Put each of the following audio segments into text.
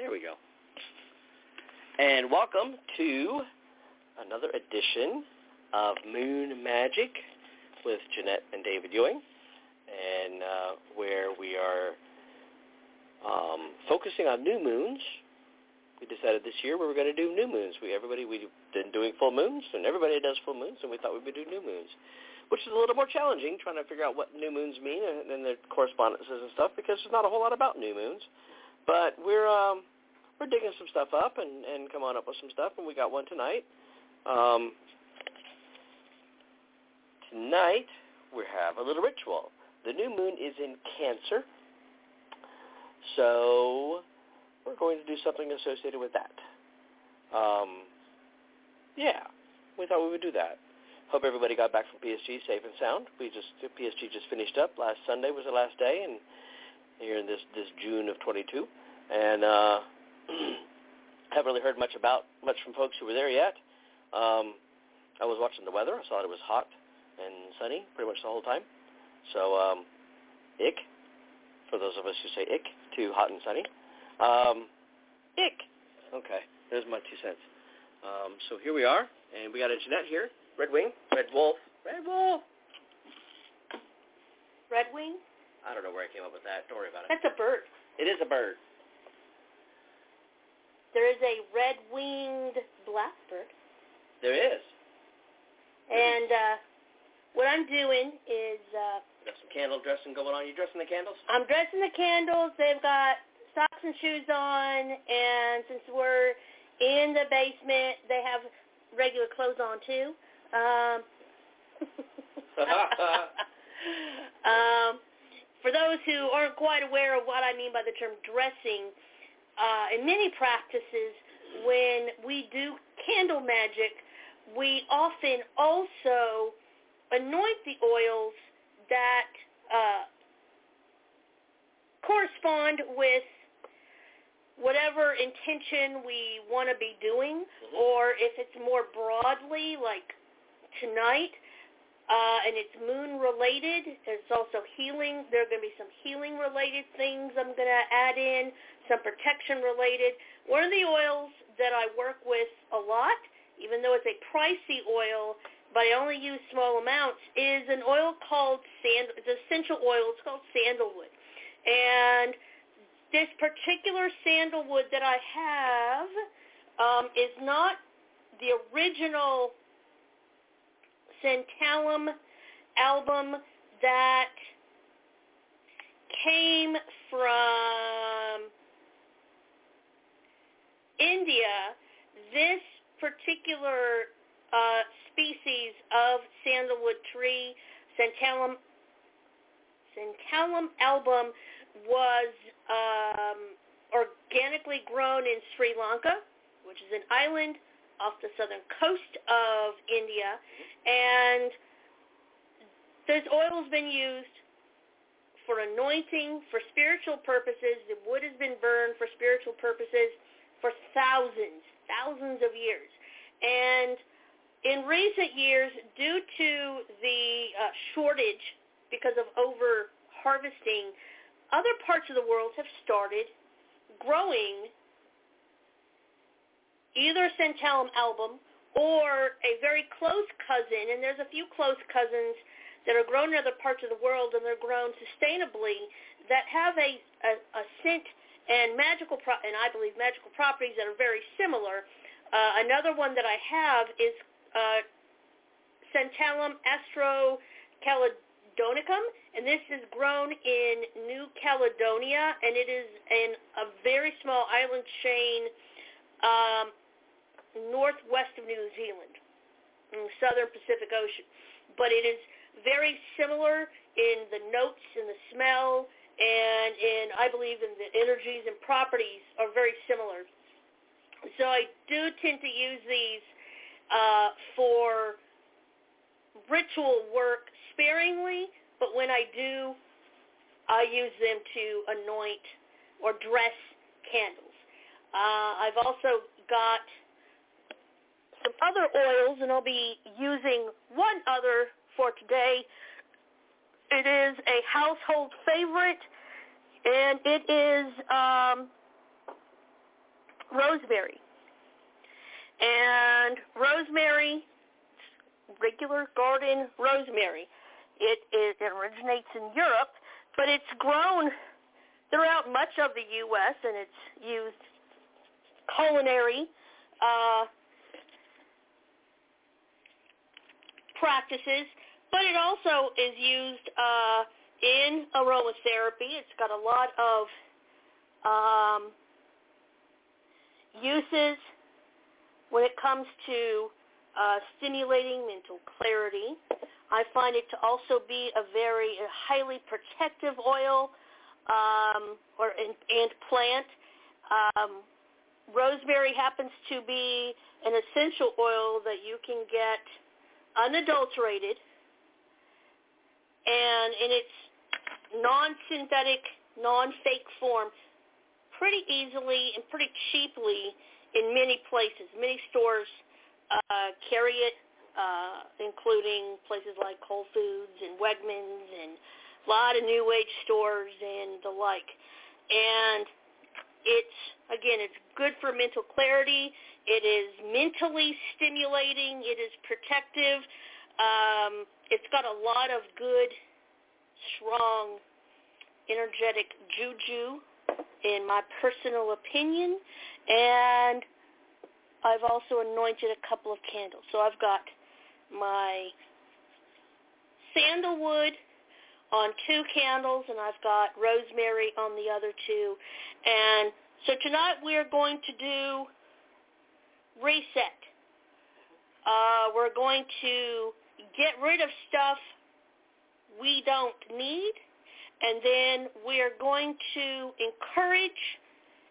There we go. And welcome to another edition of Moon Magic with Jeanet and David Ewing, and uh, where we are um, focusing on new moons. We decided this year we were going to do new moons. We everybody we've been doing full moons, and everybody does full moons, and we thought we would do new moons, which is a little more challenging, trying to figure out what new moons mean and, and their correspondences and stuff, because there's not a whole lot about new moons. But we're um, we're digging some stuff up and, and on up with some stuff, and we got one tonight. Um, tonight we have a little ritual. The new moon is in Cancer, so we're going to do something associated with that. Um, yeah, we thought we would do that. Hope everybody got back from PSG safe and sound. We just PSG just finished up last Sunday was the last day, and here in this this June of 22, and uh, haven't really heard much about much from folks who were there yet. Um, I was watching the weather. I saw it was hot and sunny pretty much the whole time. So, um, ick for those of us who say ick to hot and sunny. Um, ick. Okay, there's my two cents. Um, so here we are, and we got a Jeanet here, Red Wing, Red Wolf, Red Wolf. Red wing? I don't know where I came up with that. Don't worry about it. That's a bird. It is a bird. There is a red-winged blackbird. There is. And uh, what I'm doing is uh, Got some candle dressing going on. You dressing the candles? I'm dressing the candles. They've got socks and shoes on, and since we're in the basement, they have regular clothes on too. Um, um, for those who aren't quite aware of what I mean by the term dressing, uh, in many practices, when we do candle magic, we often also anoint the oils that uh, correspond with whatever intention we want to be doing, Mhm. or if it's more broadly, like tonight, uh, and it's moon related. It's also healing. There are going to be some healing related things I'm going to add in, some protection related. One of the oils that I work with a lot, even though it's a pricey oil, but I only use small amounts, is an oil called sand. It's essential oil. It's called sandalwood, and this particular sandalwood that I have um, is not the original Santalum album that came from India. This particular uh, species of sandalwood tree, Santalum, Santalum album, was um, organically grown in Sri Lanka, which is an island off the southern coast of India, and this oil's been used for anointing, for spiritual purposes. The wood has been burned for spiritual purposes for thousands, thousands of years. And in recent years, due to the uh, shortage because of over harvesting, other parts of the world have started growing either Santalum album or a very close cousin, and there's a few close cousins that are grown in other parts of the world and they're grown sustainably that have a, a, a scent and magical pro- and I believe magical properties that are very similar. Uh, another one that I have is uh, Santalum austrocaledonicum, and this is grown in New Caledonia, and it is in a very small island chain um, northwest of New Zealand, in the southern Pacific Ocean. But it is very similar in the notes and the smell and in I believe in the energies and properties are very similar. So I do tend to use these uh, for ritual work sparingly, but when I do, I use them to anoint or dress candles. Uh, I've also got some other oils, and I'll be using one other for today. It is a household favorite, and it is um, rosemary. And rosemary, regular garden rosemary, it, it originates in Europe, but it's grown throughout much of the U.S. and it's used culinary uh, practices, but it also is used uh, in aromatherapy. It's got a lot of um, uses when it comes to uh, stimulating mental clarity. I find it to also be a very a highly protective oil um, or and, plant. Um, rosemary happens to be an essential oil that you can get unadulterated and in its non-synthetic, non-fake form pretty easily and pretty cheaply in many places. Many stores uh, carry it, uh, including places like Whole Foods and Wegmans and a lot of New Age stores and the like. And it's, again, it's good for mental clarity. It is mentally stimulating. It is protective. Um, it's got a lot of good, strong, energetic juju in my personal opinion. And I've also anointed a couple of candles. So I've got my sandalwood on two candles and I've got rosemary on the other two. And so tonight we are going to do reset. Uh, we're going to get rid of stuff we don't need and then we are going to encourage,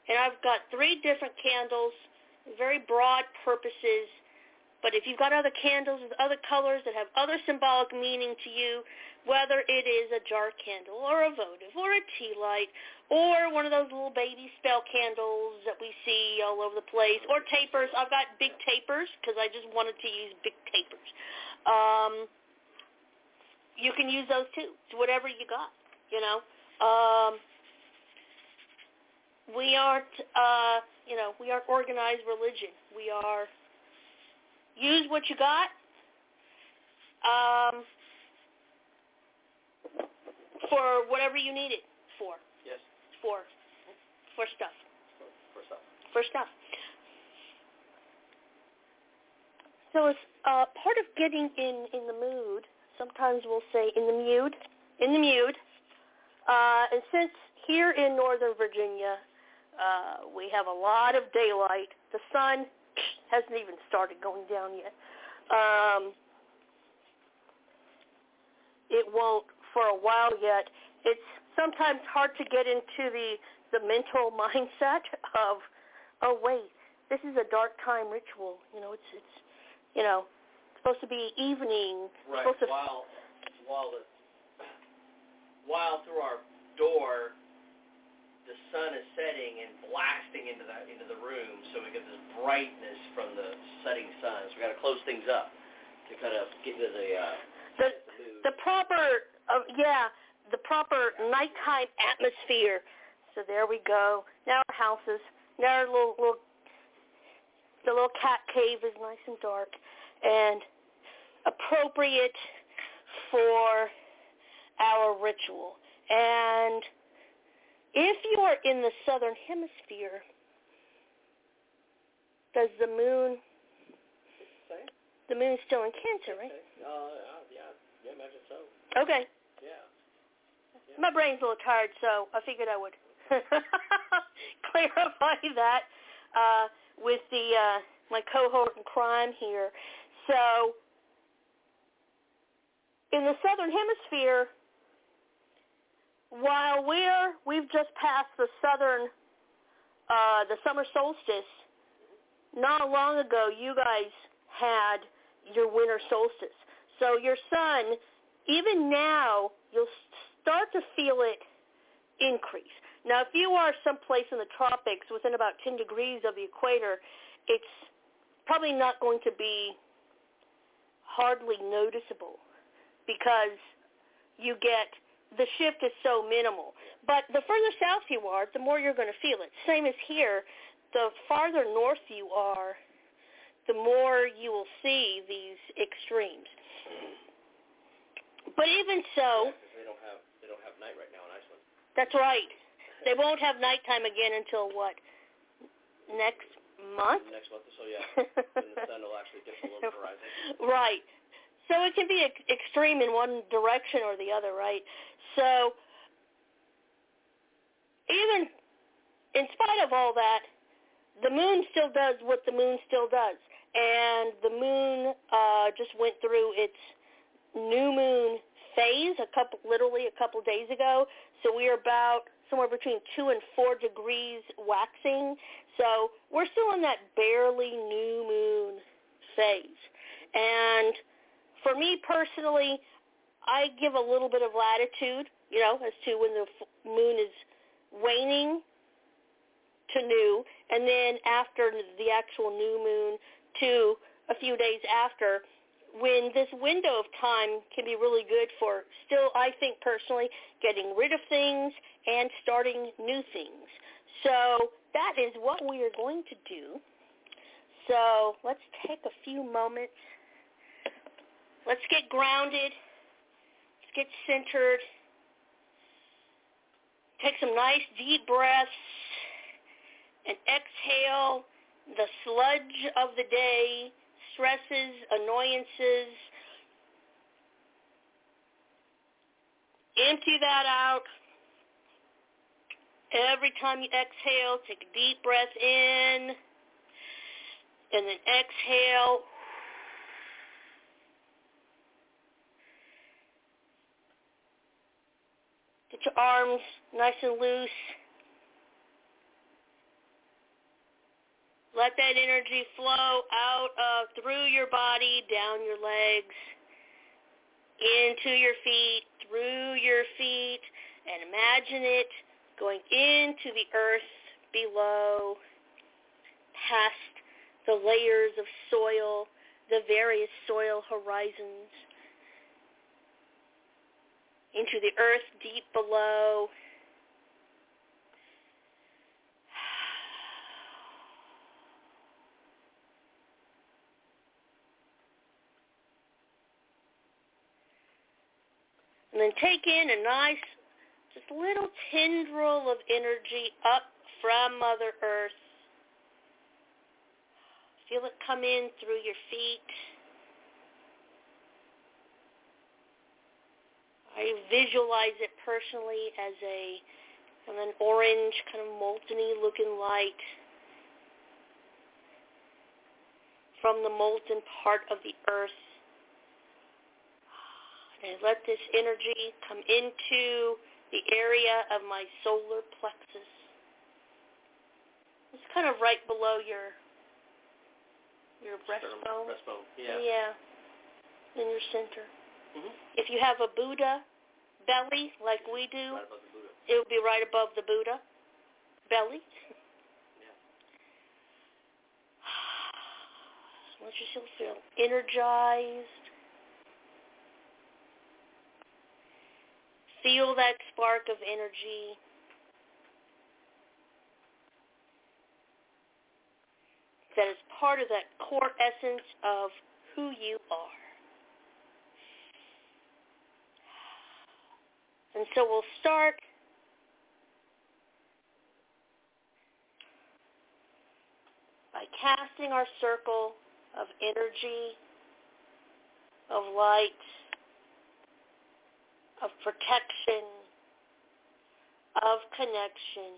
and I've got three different candles, very broad purposes, but if you've got other candles with other colors that have other symbolic meaning to you, whether it is a jar candle or a votive or a tea light or one of those little baby spell candles that we see all over the place or tapers. I've got big tapers because I just wanted to use big tapers. Um, you can use those too. It's whatever you got. You know, um, we aren't, uh, you know, we aren't organized religion. We are use what you got. Um, for whatever you need it for. Yes. For for stuff. For, for stuff. For stuff. So it's uh, part of getting in in the mood. Sometimes we'll say in the mood, in the mood. Uh, and since here in Northern Virginia, uh, we have a lot of daylight, the sun hasn't even started going down yet. Um, it won't for a while yet. It's sometimes hard to get into the the mental mindset of, oh wait, this is a dark time ritual. You know, it's it's you know supposed to be evening. Right. Supposed to, while while the while through our door the sun is setting and blasting into the into the room, so we get this brightness from the setting sun. So we got to close things up to kind of get into the uh, the the the proper uh, yeah the proper nighttime atmosphere. So there we go. Now our houses. Now our little little the little cat cave is nice and dark and appropriate for our ritual. And if you are in the southern hemisphere, does the moon the moon's still in Cancer, right? Uh, yeah, yeah, imagine so. Okay. Yeah. My brain's a little tired, so I figured I would clarify that uh, with the uh, my cohort in crime here. So in the southern hemisphere, while we're we've just passed the southern uh, the summer solstice, not long ago you guys had your winter solstice. So your sun, even now, you'll start to feel it increase. Now, if you are someplace in the tropics within about 10 degrees of the equator, it's probably not going to be hardly noticeable because you get the shift is so minimal. But the further south you are, the more you're going to feel it. Same as here, the farther north you are, the more you will see these extremes. But even so, yeah, they don't have they don't have night right now in Iceland. That's right. They won't have nighttime again until what? Next month? Next month or so, yeah. and the sun will actually dip below the horizon. Right. So it can be extreme in one direction or the other, right? So even in spite of all that, the moon still does what the moon still does. And the moon uh, just went through its new moon phase a couple, literally a couple days ago. So we are about somewhere between two and four degrees waxing. So we're still in that barely new moon phase. And for me personally, I give a little bit of latitude, you know, as to when the moon is waning to new, and then after the actual new moon to a few days after, when this window of time can be really good for still, I think personally, getting rid of things and starting new things. So that is what we are going to do. So let's take a few moments. Let's get grounded. Let's get centered. Take some nice deep breaths and exhale the sludge of the day, stresses, annoyances. Empty that out. Every time you exhale, take a deep breath in and then exhale. Get your arms nice and loose. Let that energy flow out of through your body, down your legs, into your feet, through your feet, and imagine it going into the earth below, past the layers of soil, the various soil horizons, into the earth deep below. And then take in a nice, just little tendril of energy up from Mother Earth. Feel it come in through your feet. I visualize it personally as a an orange, kind of molten-y looking light from the molten part of the earth. And let this energy come into the area of my solar plexus. It's kind of right below your your breastbone. Breastbone, yeah. Yeah, in your center. Mm-hmm. If you have a Buddha belly like we do, Right above the Buddha. it will be right above the Buddha belly. Yeah. Let yourself feel energized. Feel that spark of energy. That is part of that core essence of who you are. And so we'll start by casting our circle of energy, of light, of protection, of connection.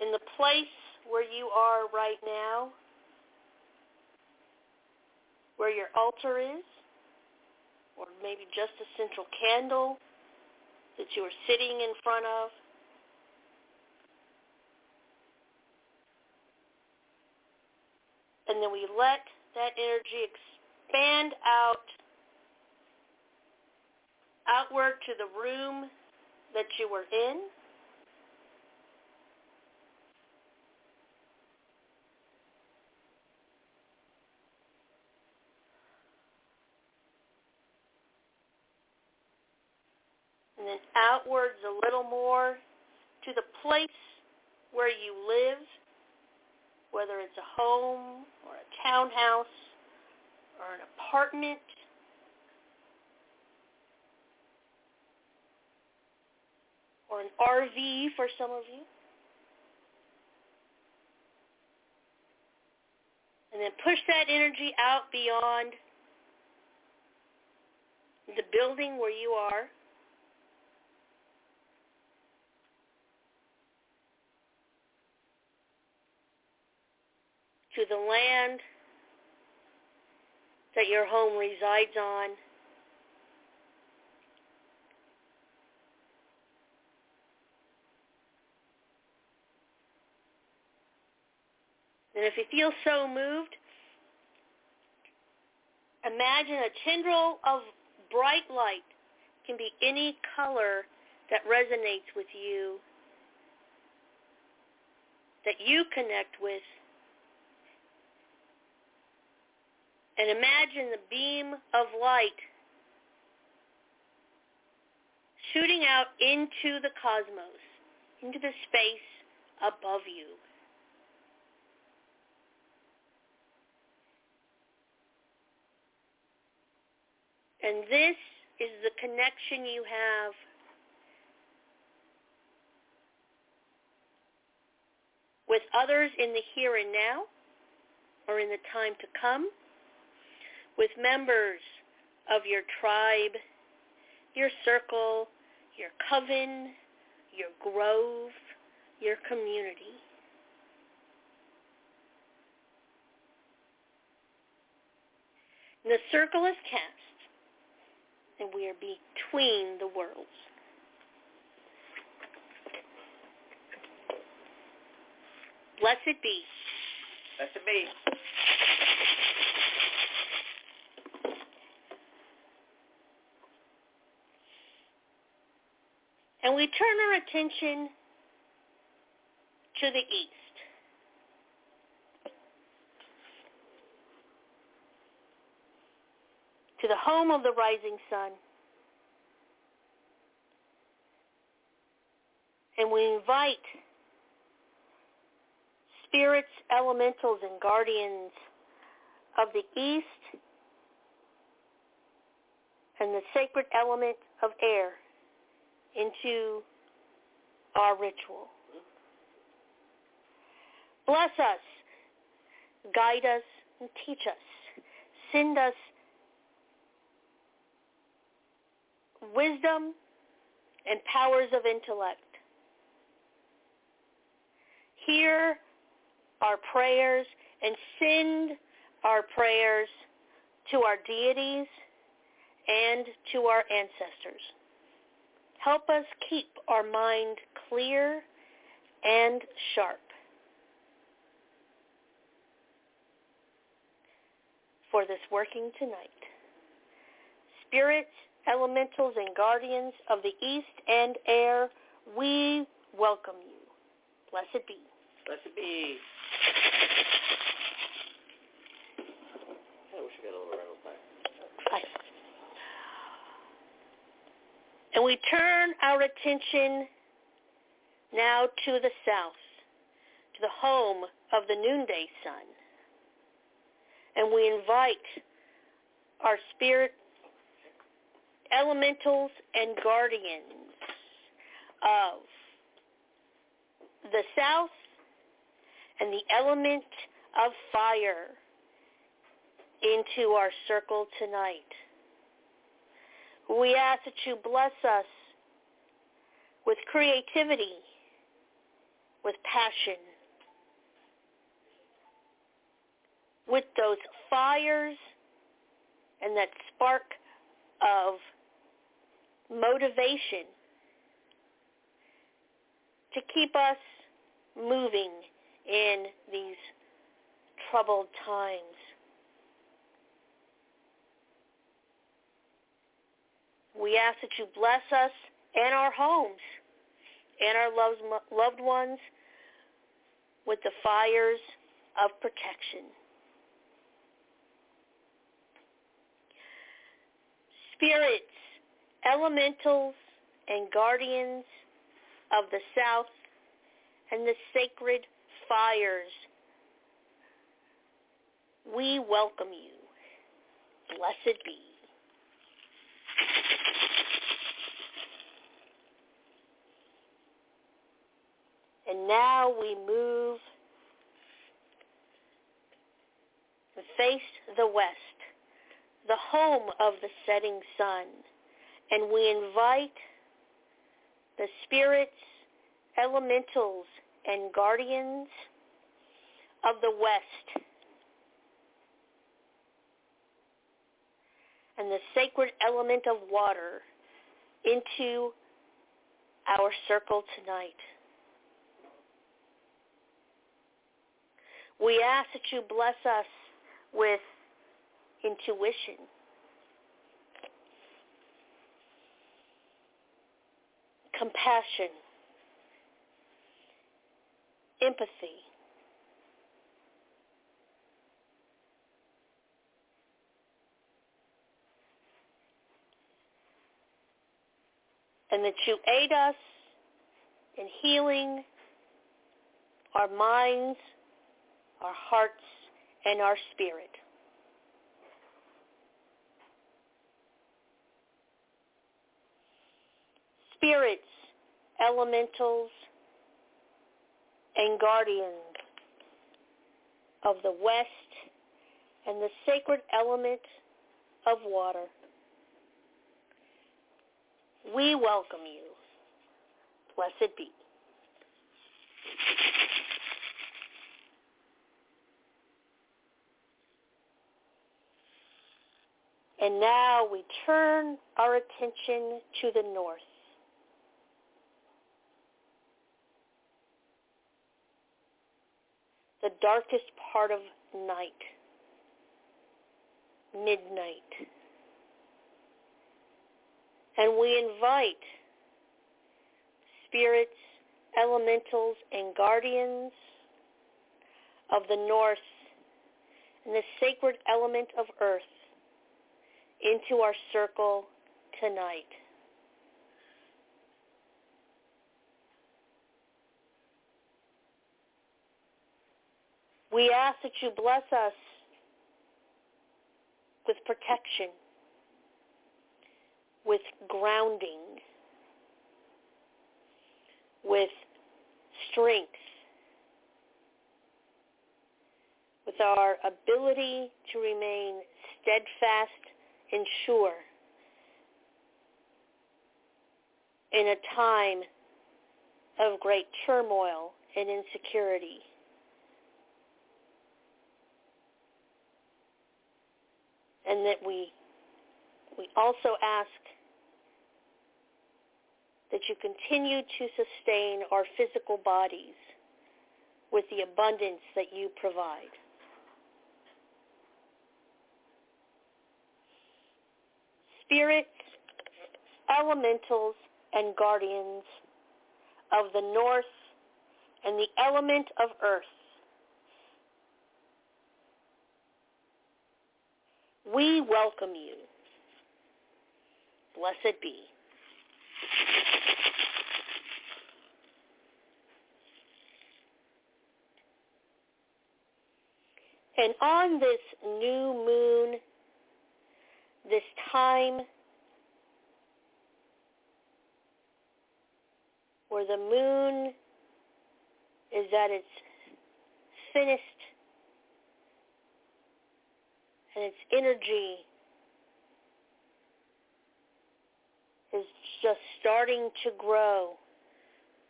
In the place where you are right now, where your altar is, or maybe just a central candle that you are sitting in front of. And then we let that energy expand out outward to the room that you were in. And then outwards a little more to the place where you live, whether it's a home or a townhouse or an apartment or an RV for some of you. And then push that energy out beyond the building where you are. To the land that your home resides on. And if you feel so moved, imagine a tendril of bright light can be any color that resonates with you, that you connect with. And imagine the beam of light shooting out into the cosmos, into the space above you. And this is the connection you have with others in the here and now or in the time to come, with members of your tribe, your circle, your coven, your grove, your community. The circle is cast and we are between the worlds. Blessed be. Blessed be. And we turn our attention to the east. to the home of the rising sun. And we invite spirits, elementals, and guardians of the east and the sacred element of air into our ritual. Bless us, guide us, and teach us. Send us wisdom and powers of intellect. Hear our prayers and send our prayers to our deities and to our ancestors. Help us keep our mind clear and sharp. For this working tonight. Spirits elementals and guardians of the east and air, we welcome you. Blessed be. Blessed be. I wish I got a little round back. And we turn our attention now to the south, to the home of the noonday sun. And we invite our spirit elementals and guardians of the south and the element of fire into our circle tonight. We ask that you bless us with creativity, with passion, with those fires and that spark of motivation to keep us moving in these troubled times. We ask that you bless us and our homes and our loved ones with the fires of protection. Spirits, elementals, and guardians of the South and the sacred fires, we welcome you. Blessed be. And now we move and face the west, the home of the setting sun. And we invite the spirits, elementals, and guardians of the west and the sacred element of water into our circle tonight. We ask that you bless us with intuition. Compassion, empathy, and that you aid us in healing our minds, our hearts, and our spirit. Spirits, elementals, and guardians of the West and the sacred element of water. We welcome you. Blessed be. And now we turn our attention to the north. The darkest part of night, midnight. And we invite spirits, elementals, and guardians of the north and the sacred element of earth into our circle tonight. We ask that you bless us with protection, with grounding, with strength, with our ability to remain steadfast and sure in a time of great turmoil and insecurity. And that we we also ask that you continue to sustain our physical bodies with the abundance that you provide. spirits, elementals, and guardians of the north and the element of earth. We welcome you. Blessed be. And on this new moon this time where the moon is at its finished and its energy is just starting to grow.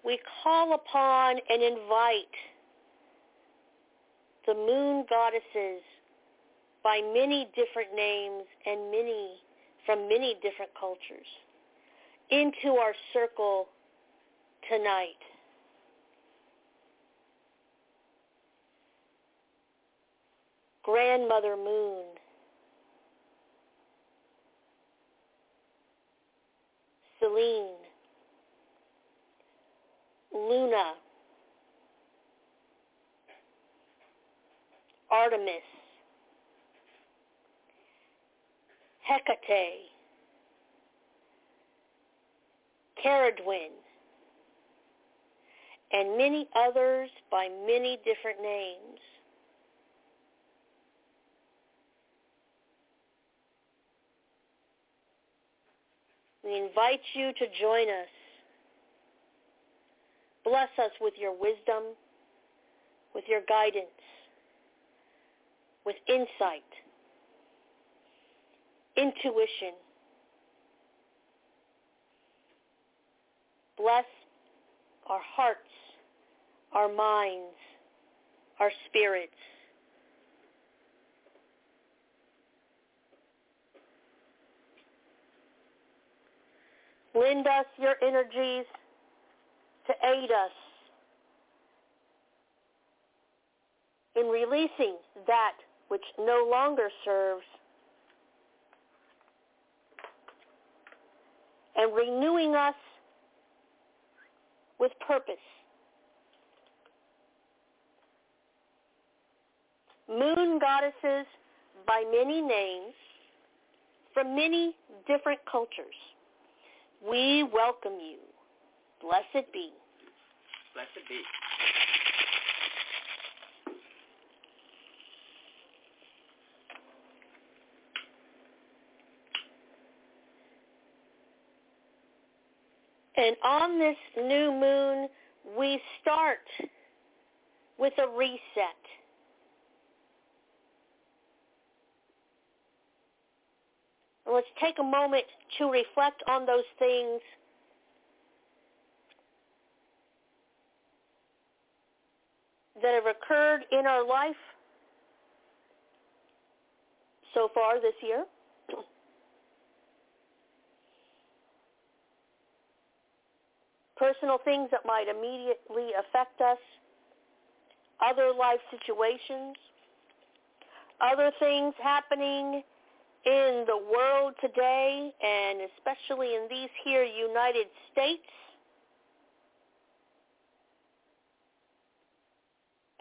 We call upon and invite the moon goddesses by many different names and many from many different cultures into our circle tonight. Grandmother Moon. Selene. Luna. Artemis. Hecate. Cerridwen, and many others by many different names. We invite you to join us. Bless us with your wisdom, with your guidance, with insight, intuition, bless our hearts, our minds, our spirits. Lend us your energies to aid us in releasing that which no longer serves and renewing us with purpose. Moon goddesses by many names from many different cultures. We welcome you. Blessed be. Blessed be. And on this new moon, we start with a reset. let's take a moment to reflect on those things that have occurred in our life so far this year. Personal things that might immediately affect us, other life situations, other things happening in the world today, and especially in these here United States.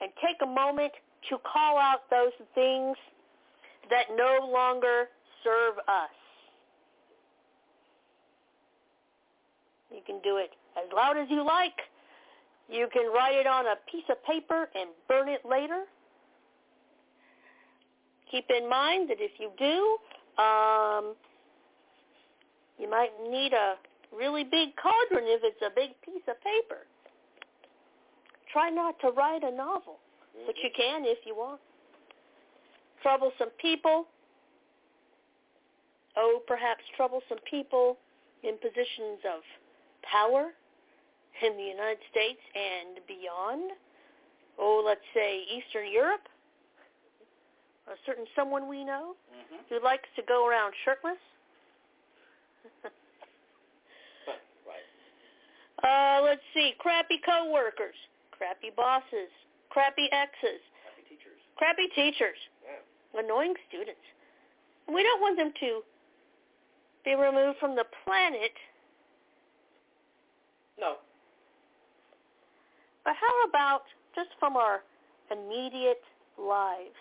And take a moment to call out those things that no longer serve us. You can do it as loud as you like. You can write it on a piece of paper and burn it later. Keep in mind that if you do, um, you might need a really big cauldron if it's a big piece of paper. Try not to write a novel, but you can if you want. Troublesome people. Oh, perhaps troublesome people in positions of power in the United States and beyond, oh, let's say Eastern Europe, a certain someone we know mm-hmm. who likes to go around shirtless. right. Uh, let's see, crappy coworkers, crappy bosses, crappy exes, crappy teachers, crappy teachers, yeah. annoying students. We don't want them to be removed from the planet. No. But how about just from our immediate lives?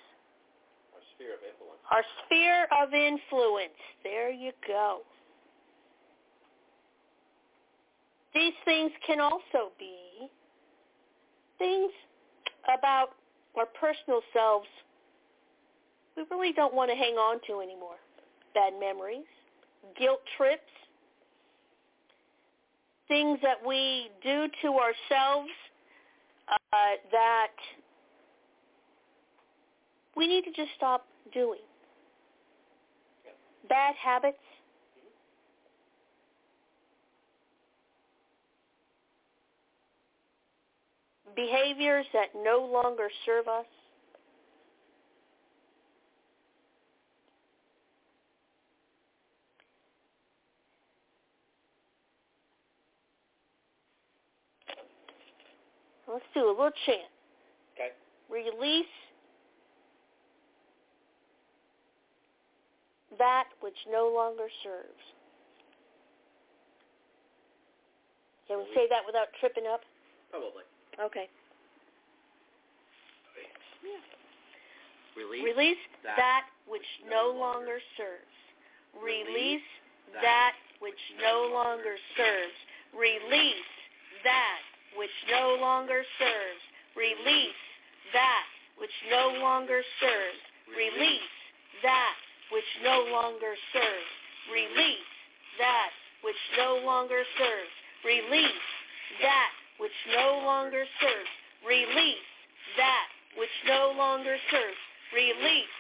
Our sphere of influence. Our sphere of influence. There you go. These things can also be things about our personal selves we really don't want to hang on to anymore. Bad memories, guilt trips, things that we do to ourselves uh, that we need to just stop doing. Bad habits. Behaviors that no longer serve us. Let's do a little chant. Okay. Release that which no longer serves. Can we say that without tripping up? Probably. Okay. Release. Release that that which no longer longer serves. Release Release that that which no longer serves. Release that which no longer serves. Release that which no longer serves. Release that which no longer serves. Release that which no longer serves. Release that which no longer serves. Release that which no longer serves. Release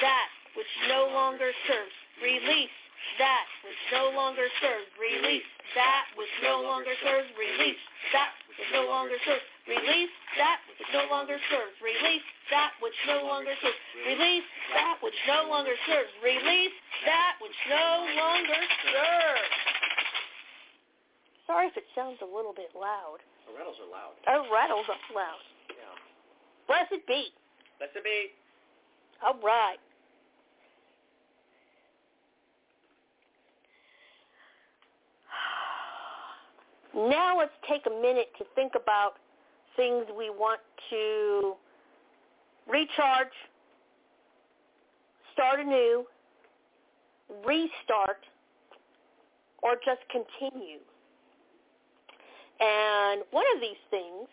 that which no longer serves. Release that which no longer serves. Release that which no longer serves. Release that no longer serves. Release that which no longer serves. Release that which no longer serves. Release that which no longer serves. Release that which no longer serves. Sorry if it sounds a little bit loud. The rattles are loud. Oh, rattles up loud. Yeah. Blessed be. Blessed be. All right. Now let's take a minute to think about things we want to recharge, start anew, restart, or just continue. And one of these things,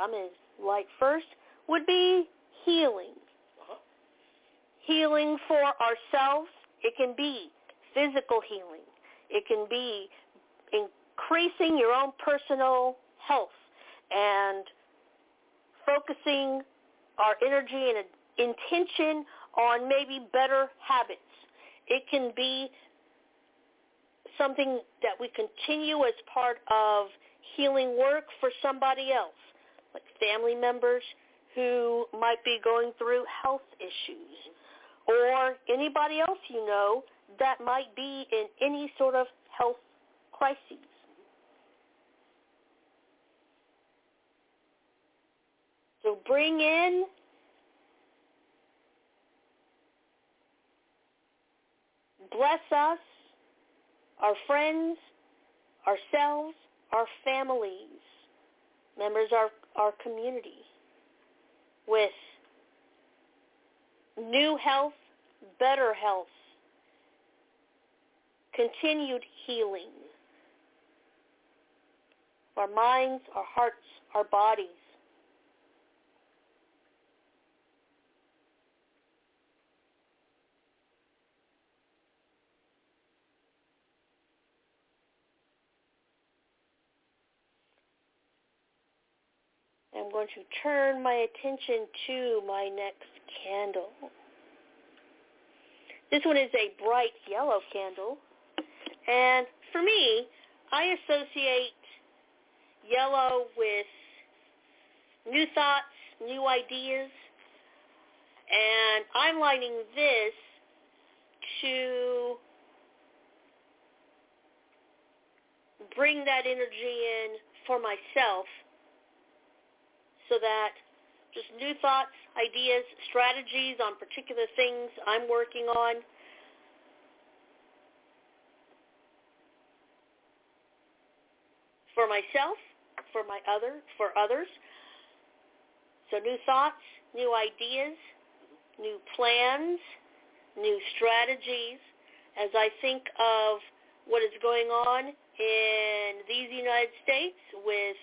I'm going to like first, would be healing. Uh-huh. Healing for ourselves. It can be physical healing. It can be increasing your own personal health and focusing our energy and intention on maybe better habits. It can be something that we continue as part of healing work for somebody else, like family members who might be going through health issues, or anybody else you know that might be in any sort of health crises. So bring in bless us, our friends, ourselves, our families, members of our community with new health, better health, continued healing our minds, our hearts, our bodies. I'm going to turn my attention to my next candle. This one is a bright yellow candle. And for me, I associate yellow with new thoughts, new ideas. And I'm lighting this to bring that energy in for myself so that just new thoughts, ideas, strategies on particular things I'm working on. For myself, for my other, for others. So new thoughts, new ideas, new plans, new strategies as I think of what is going on in these United States with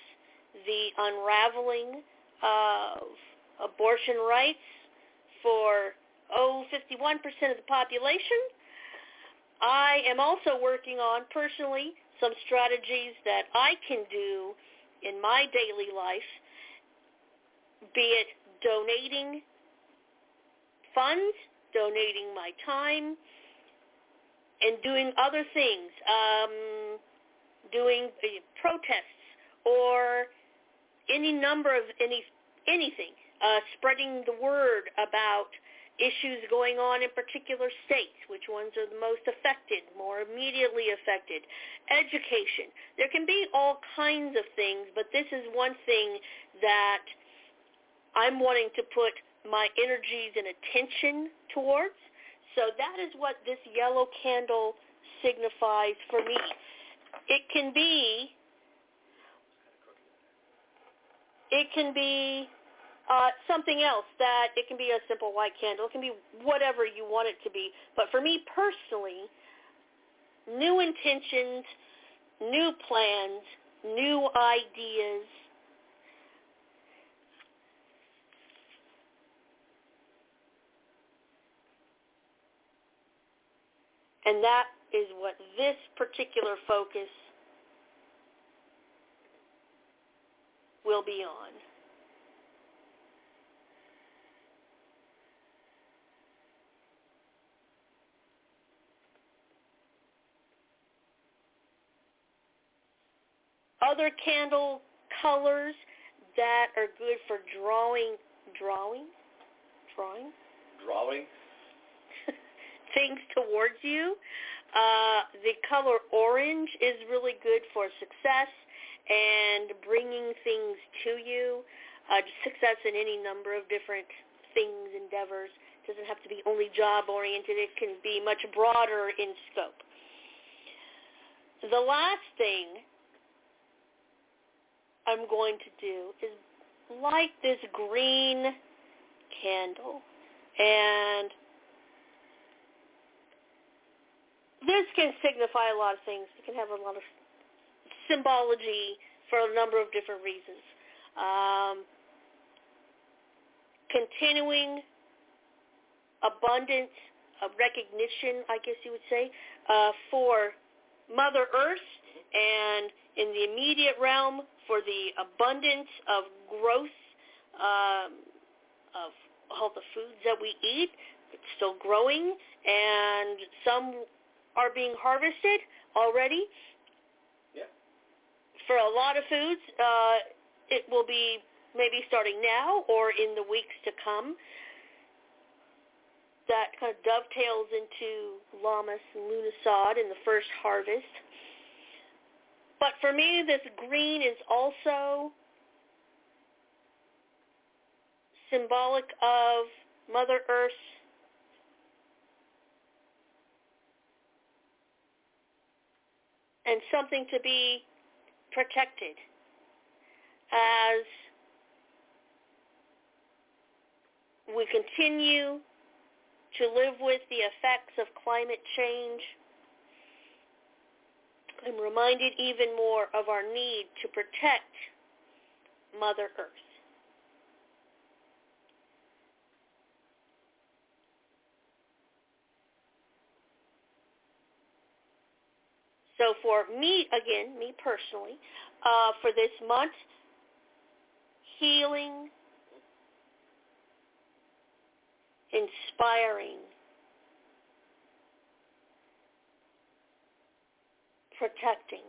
the unraveling of abortion rights for, oh, 51% of the population. I am also working on personally some strategies that I can do in my daily life, be it donating funds, donating my time, and doing other things, um, doing uh, protests or any number of any anything, uh, spreading the word about issues going on in particular states, which ones are the most affected, more immediately affected, education. There can be all kinds of things, but this is one thing that I'm wanting to put my energies and attention towards. So that is what this yellow candle signifies for me. It can be it can be uh, something else that it can be a simple white candle. It can be whatever you want it to be. But for me personally, new intentions, new plans, new ideas, And that is what this particular focus will be on. Other candle colors that are good for drawing, drawing, drawing, drawing things towards you. Uh, the color orange is really good for success and bringing things to you. Uh, success in any number of different things, endeavors. It doesn't have to be only job-oriented. It can be much broader in scope. The last thing I'm going to do is light this green candle. And this can signify a lot of things. It can have a lot of symbology for a number of different reasons. Um, continuing abundance of recognition, I guess you would say, uh, for Mother Earth and in the immediate realm for the abundance of growth um, of all the foods that we eat. It's still growing, and some are being harvested already. Yeah. For a lot of foods, uh, it will be maybe starting now or in the weeks to come. That kind of dovetails into Lammas and Lughnasadh in the first harvest. But for me, this green is also symbolic of Mother Earth's and something to be protected as we continue to live with the effects of climate change. I'm reminded even more of our need to protect Mother Earth. So for me, again, me personally, uh, for this month, healing, inspiring, protecting.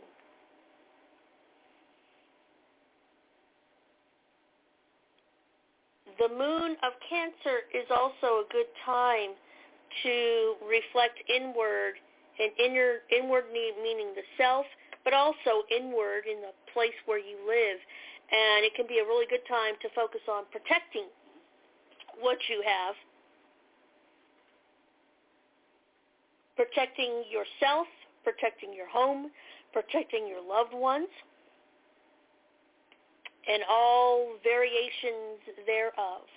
The moon of Cancer is also a good time to reflect inward and inner, inward need meaning the self, but also inward in the place where you live. And it can be a really good time to focus on protecting what you have, protecting yourself, protecting your home, protecting your loved ones, and all variations thereof.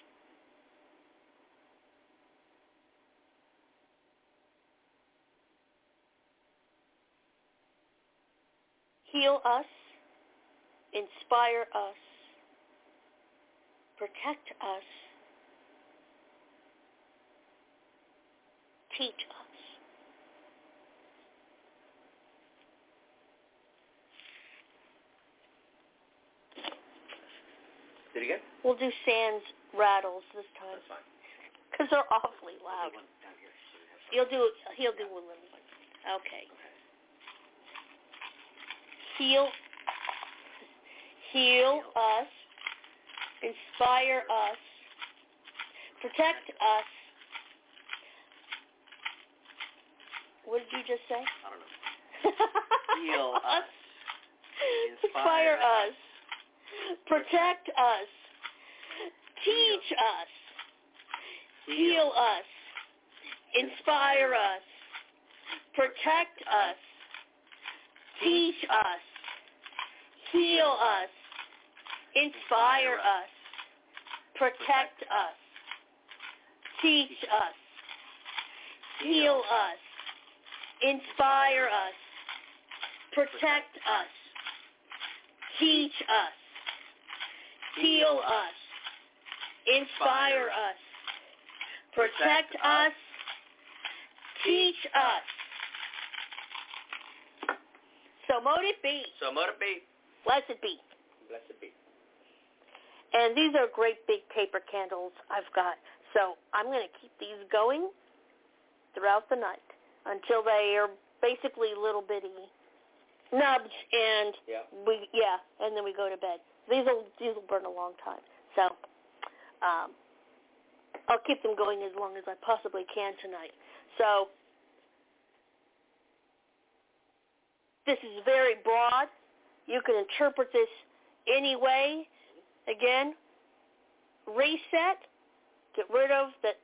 Heal us, inspire us, protect us, teach us. Do it again? We'll do sans rattles this time. That's fine. Because they're awfully loud. He'll do he'll do one. Okay heal, heal us, inspire us, protect us. What did you just say? I don't know. Heal us. Inspire, us. Protect us. Teach heal. us. Heal us. Inspire us. Protect us. Teach us. Heal us. Inspire us. Protect us. Teach us. Heal us. Inspire us. Protect us. Teach us. Heal us. Inspire us. Protect us. Teach us. So mote it be. So mote it be. Blessed be. Blessed be. And these are great big paper candles I've got. So I'm going to keep these going throughout the night until they are basically little bitty nubs and yeah. we yeah, and then we go to bed. These will these will burn a long time. So um I'll keep them going as long as I possibly can tonight. So this is very broad. You can interpret this any way. Again, reset, get rid of that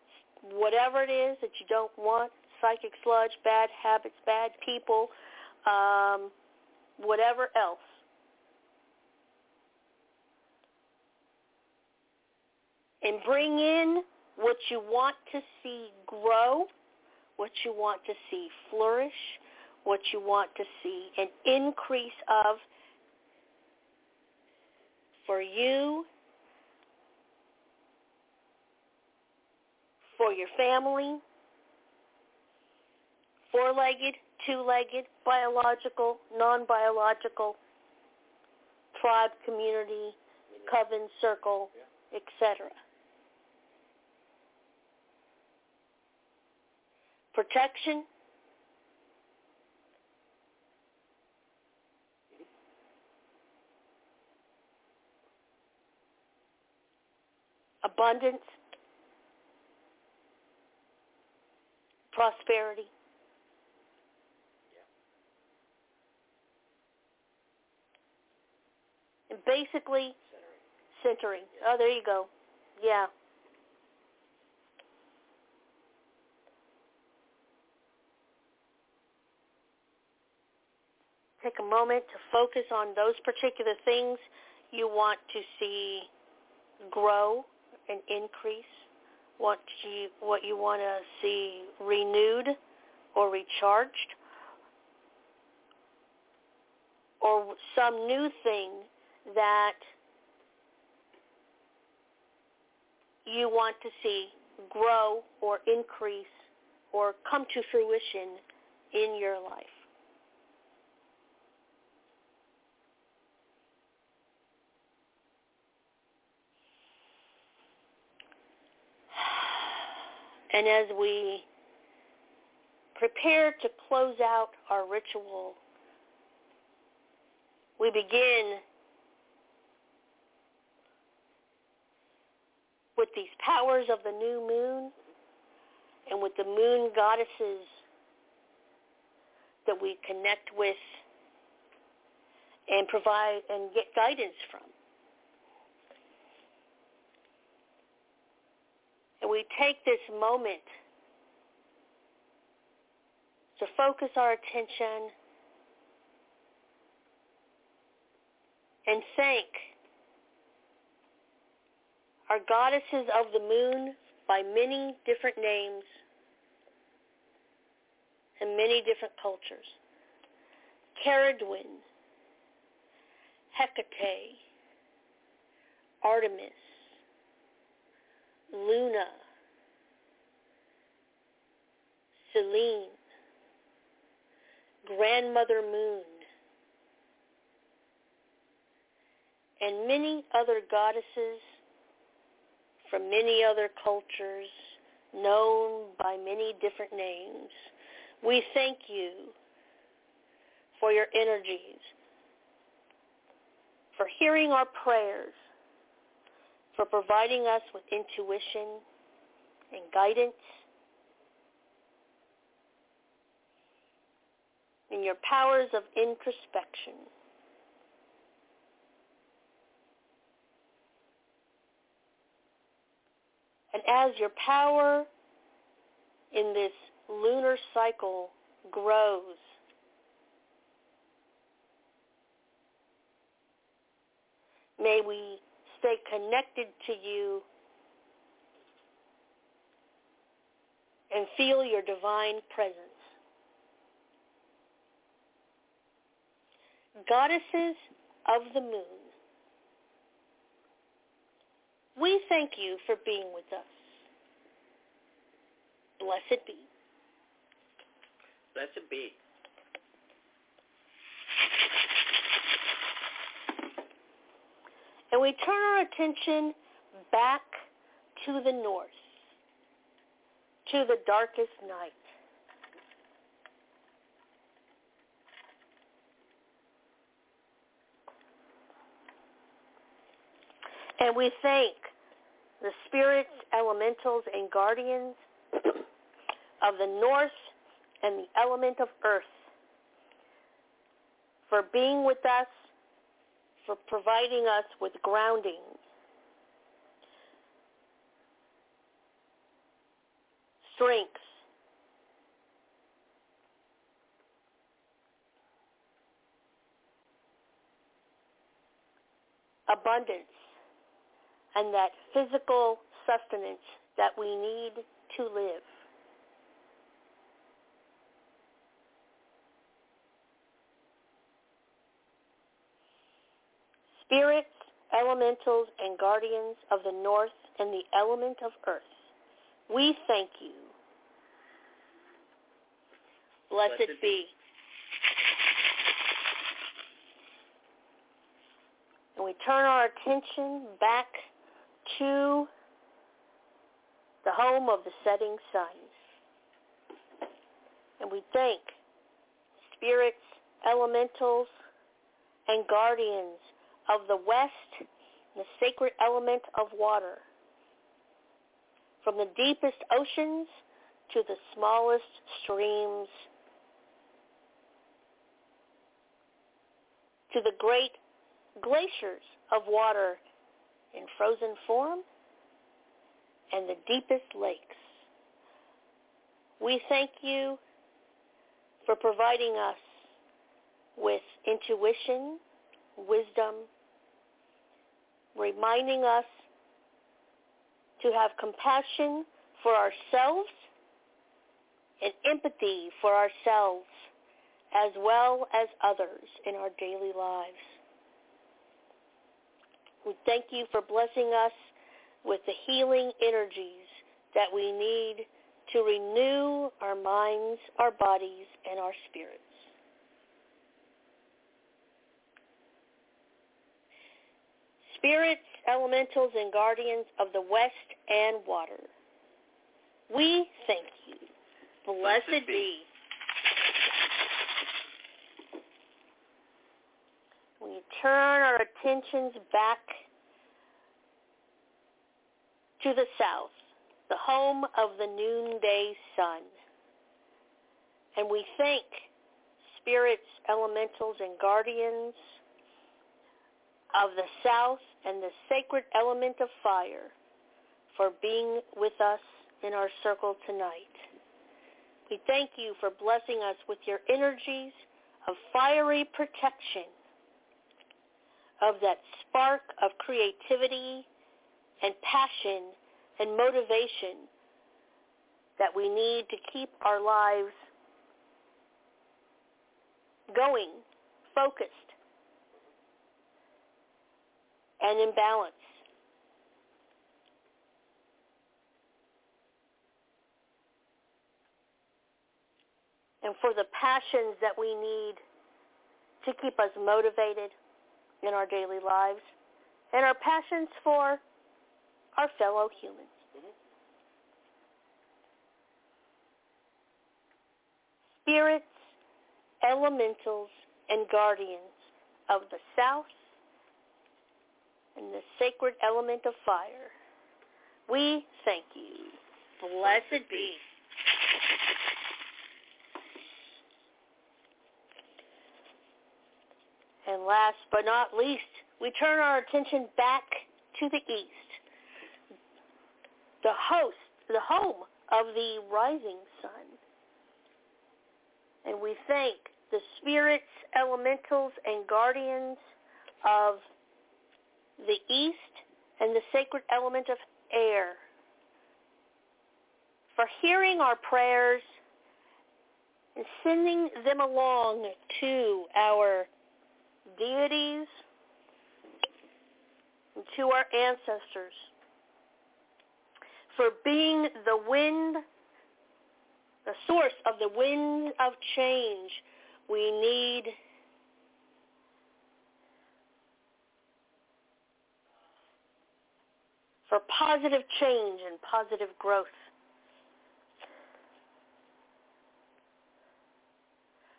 whatever it is that you don't want, psychic sludge, bad habits, bad people, um, whatever else. And bring in what you want to see grow, what you want to see flourish, what you want to see an increase of for you, for your family, four-legged, two-legged, biological, non-biological, tribe, community, coven, circle, etc. Protection, abundance, prosperity. And basically Centering. centering. Oh, there you go. Yeah. Take a moment to focus on those particular things you want to see grow and increase, what you what you want to see renewed or recharged, or some new thing that you want to see grow or increase or come to fruition in your life. And as we prepare to close out our ritual, we begin with these powers of the new moon and with the moon goddesses that we connect with and provide and get guidance from. And we take this moment to focus our attention and thank our goddesses of the moon by many different names and many different cultures. Cerridwen, Hecate, Artemis, Luna, Selene, Grandmother Moon, and many other goddesses from many other cultures known by many different names. We thank you for your energies, for hearing our prayers, for providing us with intuition and guidance. in your powers of introspection. And as your power in this lunar cycle grows, may we stay connected to you and feel your divine presence. Goddesses of the moon, we thank you for being with us. Blessed be. Blessed be. And we turn our attention back to the north, to the darkest night. And we thank the spirits, elementals, and guardians of the north and the element of earth for being with us, for providing us with grounding. Strength. Abundance and that physical sustenance that we need to live. Spirits, elementals, and guardians of the north and the element of earth, we thank you. Blessed, Blessed be. And we turn our attention back to the home of the setting sun. And we thank spirits, elementals, and guardians of the west, the sacred element of water. From the deepest oceans to the smallest streams, to the great glaciers of water in frozen form and the deepest lakes. We thank you for providing us with intuition, wisdom, reminding us to have compassion for ourselves and empathy for ourselves as well as others in our daily lives. We thank you for blessing us with the healing energies that we need to renew our minds, our bodies, and our spirits. Spirits, elementals, and guardians of the west and water, we thank you. Blessed, be. We turn our attentions back to the south, the home of the noonday sun. And we thank spirits, elementals, and guardians of the south and the sacred element of fire for being with us in our circle tonight. We thank you for blessing us with your energies of fiery protection, of that spark of creativity and passion and motivation that we need to keep our lives going, focused, and in balance. And for the passions that we need to keep us motivated in our daily lives, and our passions for our fellow humans. Spirits, elementals, and guardians of the south and the sacred element of fire, we thank you. Blessed be. And last but not least, we turn our attention back to the east, the host, the home of the rising sun. And we thank the spirits, elementals, and guardians of the east and the sacred element of air. For hearing our prayers and sending them along to our deities and to our ancestors. For being the wind, the source of the wind of change we need for positive change and positive growth.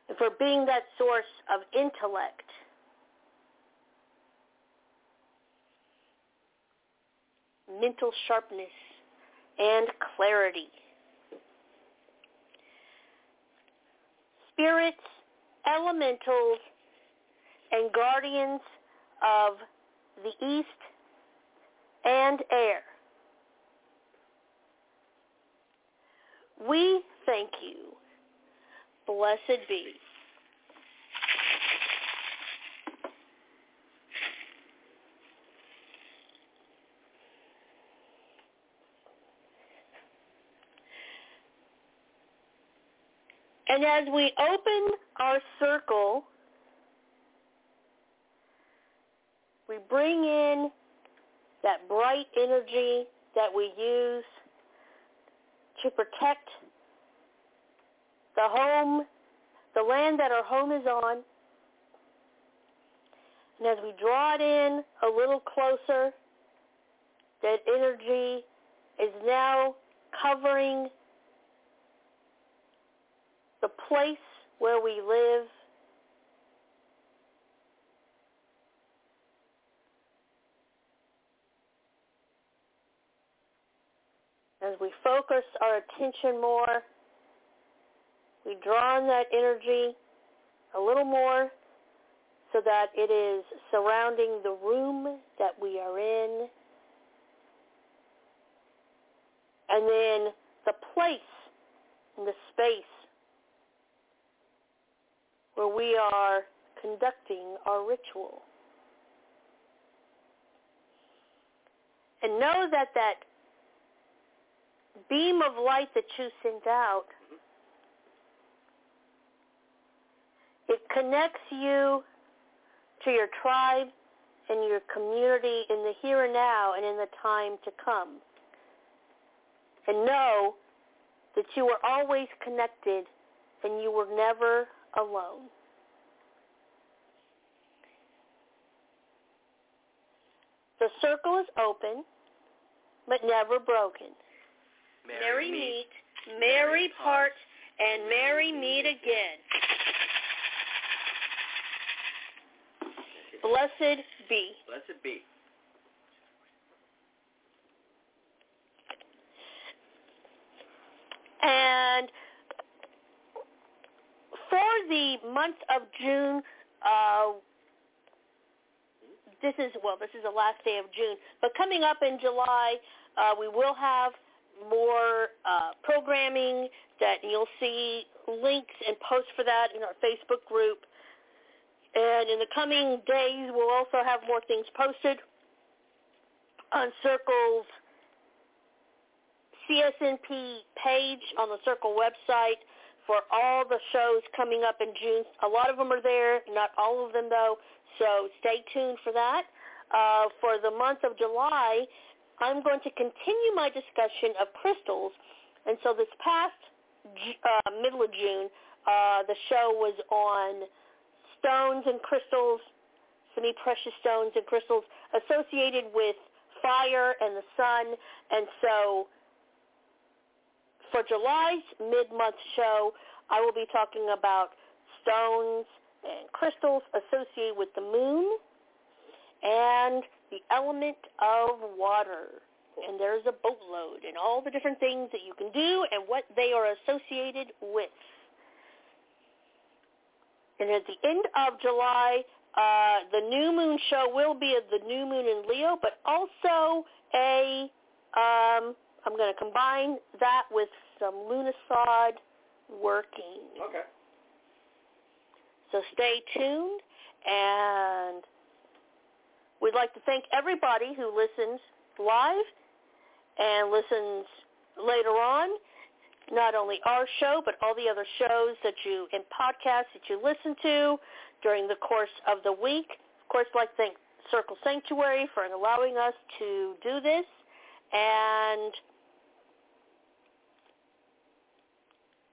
And for being that source of intellect. mental sharpness and clarity. Spirits, elementals, and guardians of the east and air. We thank you. Blessed be. And as we open our circle, we bring in that bright energy that we use to protect the home, the land that our home is on. And as we draw it in a little closer, that energy is now covering the place where we live, as we focus our attention more, we draw on that energy a little more so that it is surrounding the room that we are in. And then the place and the space where we are conducting our ritual. And know that that beam of light that you send out, it connects you to your tribe and your community in the here and now and in the time to come. And know that you are always connected and you were never alone. The circle is open, but never broken. Merry, meet, merry part, and merry meet again. Blessed be. Blessed be. And for the month of June, uh, this is well, this is the last day of June. But coming up in July, uh, we will have more uh, programming that you'll see links and posts for that in our Facebook group. And in the coming days, we'll also have more things posted on Circle's CSNP page on the Circle website for all the shows coming up in June. A lot of them are there, not all of them though, so stay tuned for that. Uh, for the month of July, I'm going to continue my discussion of crystals. And so this past uh, middle of June, uh, the show was on stones and crystals, semi-precious stones and crystals associated with fire and the sun. And so for July's mid-month show, I will be talking about stones and crystals associated with the moon and the element of water. And there's a boatload and all the different things that you can do and what they are associated with. And at the end of July, uh, the new moon show will be at the new moon in Leo, but also a um, I'm going to combine that with some Lughnasadh working. Okay. So stay tuned, and we'd like to thank everybody who listens live and listens later on. Not only our show, but all the other shows that you in podcasts that you listen to during the course of the week. Of course, I'd like to thank Circle Sanctuary for allowing us to do this, and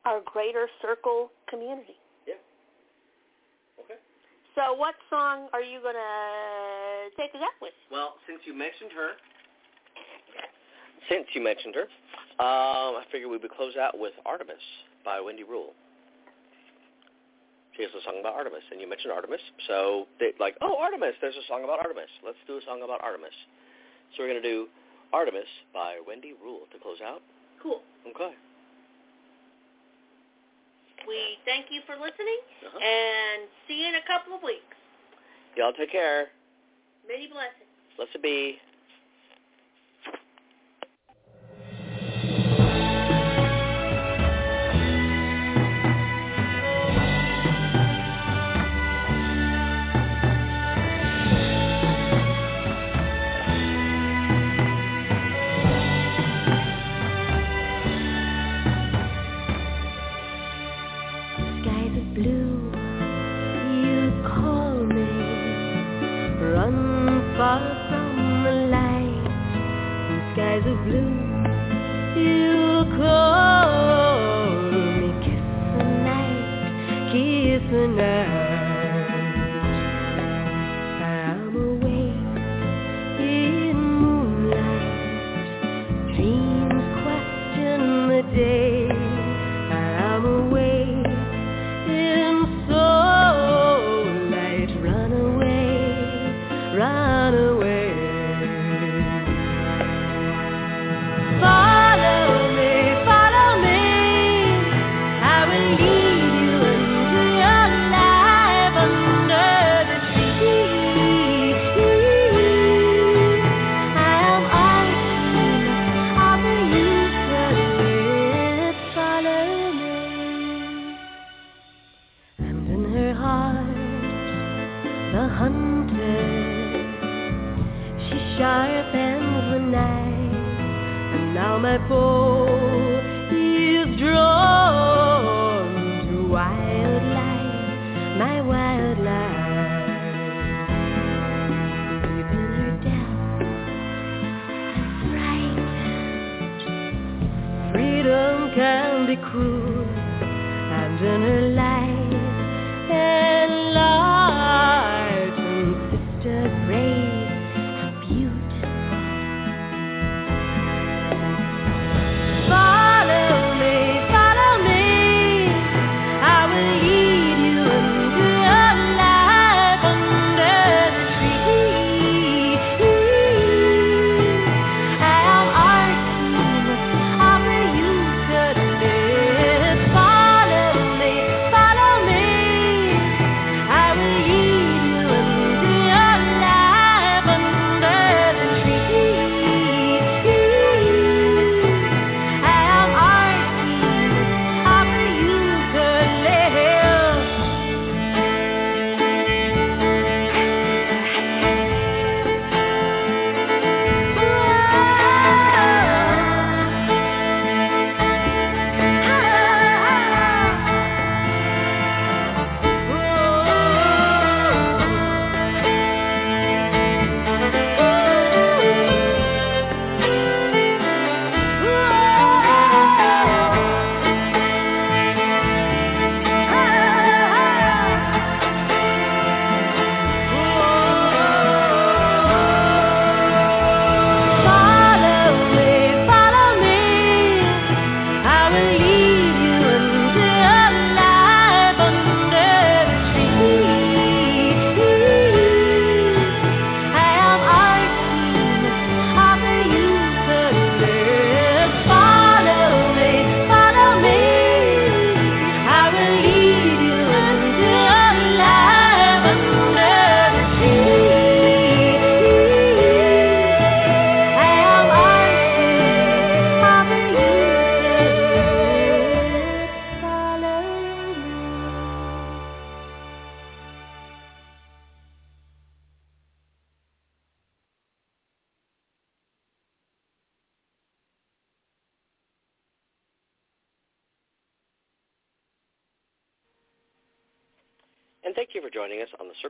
our greater circle community. Yeah. Okay. So what song are you going to take us out with? Well, since you mentioned her, since you mentioned her, um, I figured we would close out with Artemis by Wendy Rule. She has a song about Artemis, and you mentioned Artemis, so they like, oh, Artemis, there's a song about Artemis. Let's do a song about Artemis. So we're going to do Artemis by Wendy Rule to close out. Cool. Okay. We thank you for listening, Uh-huh. and see you in a couple of weeks. Y'all take care. Many blessings. Blessed be. Run away.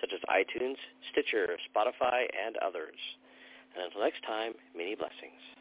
such as iTunes, Stitcher, Spotify, and others. And until next time, many blessings.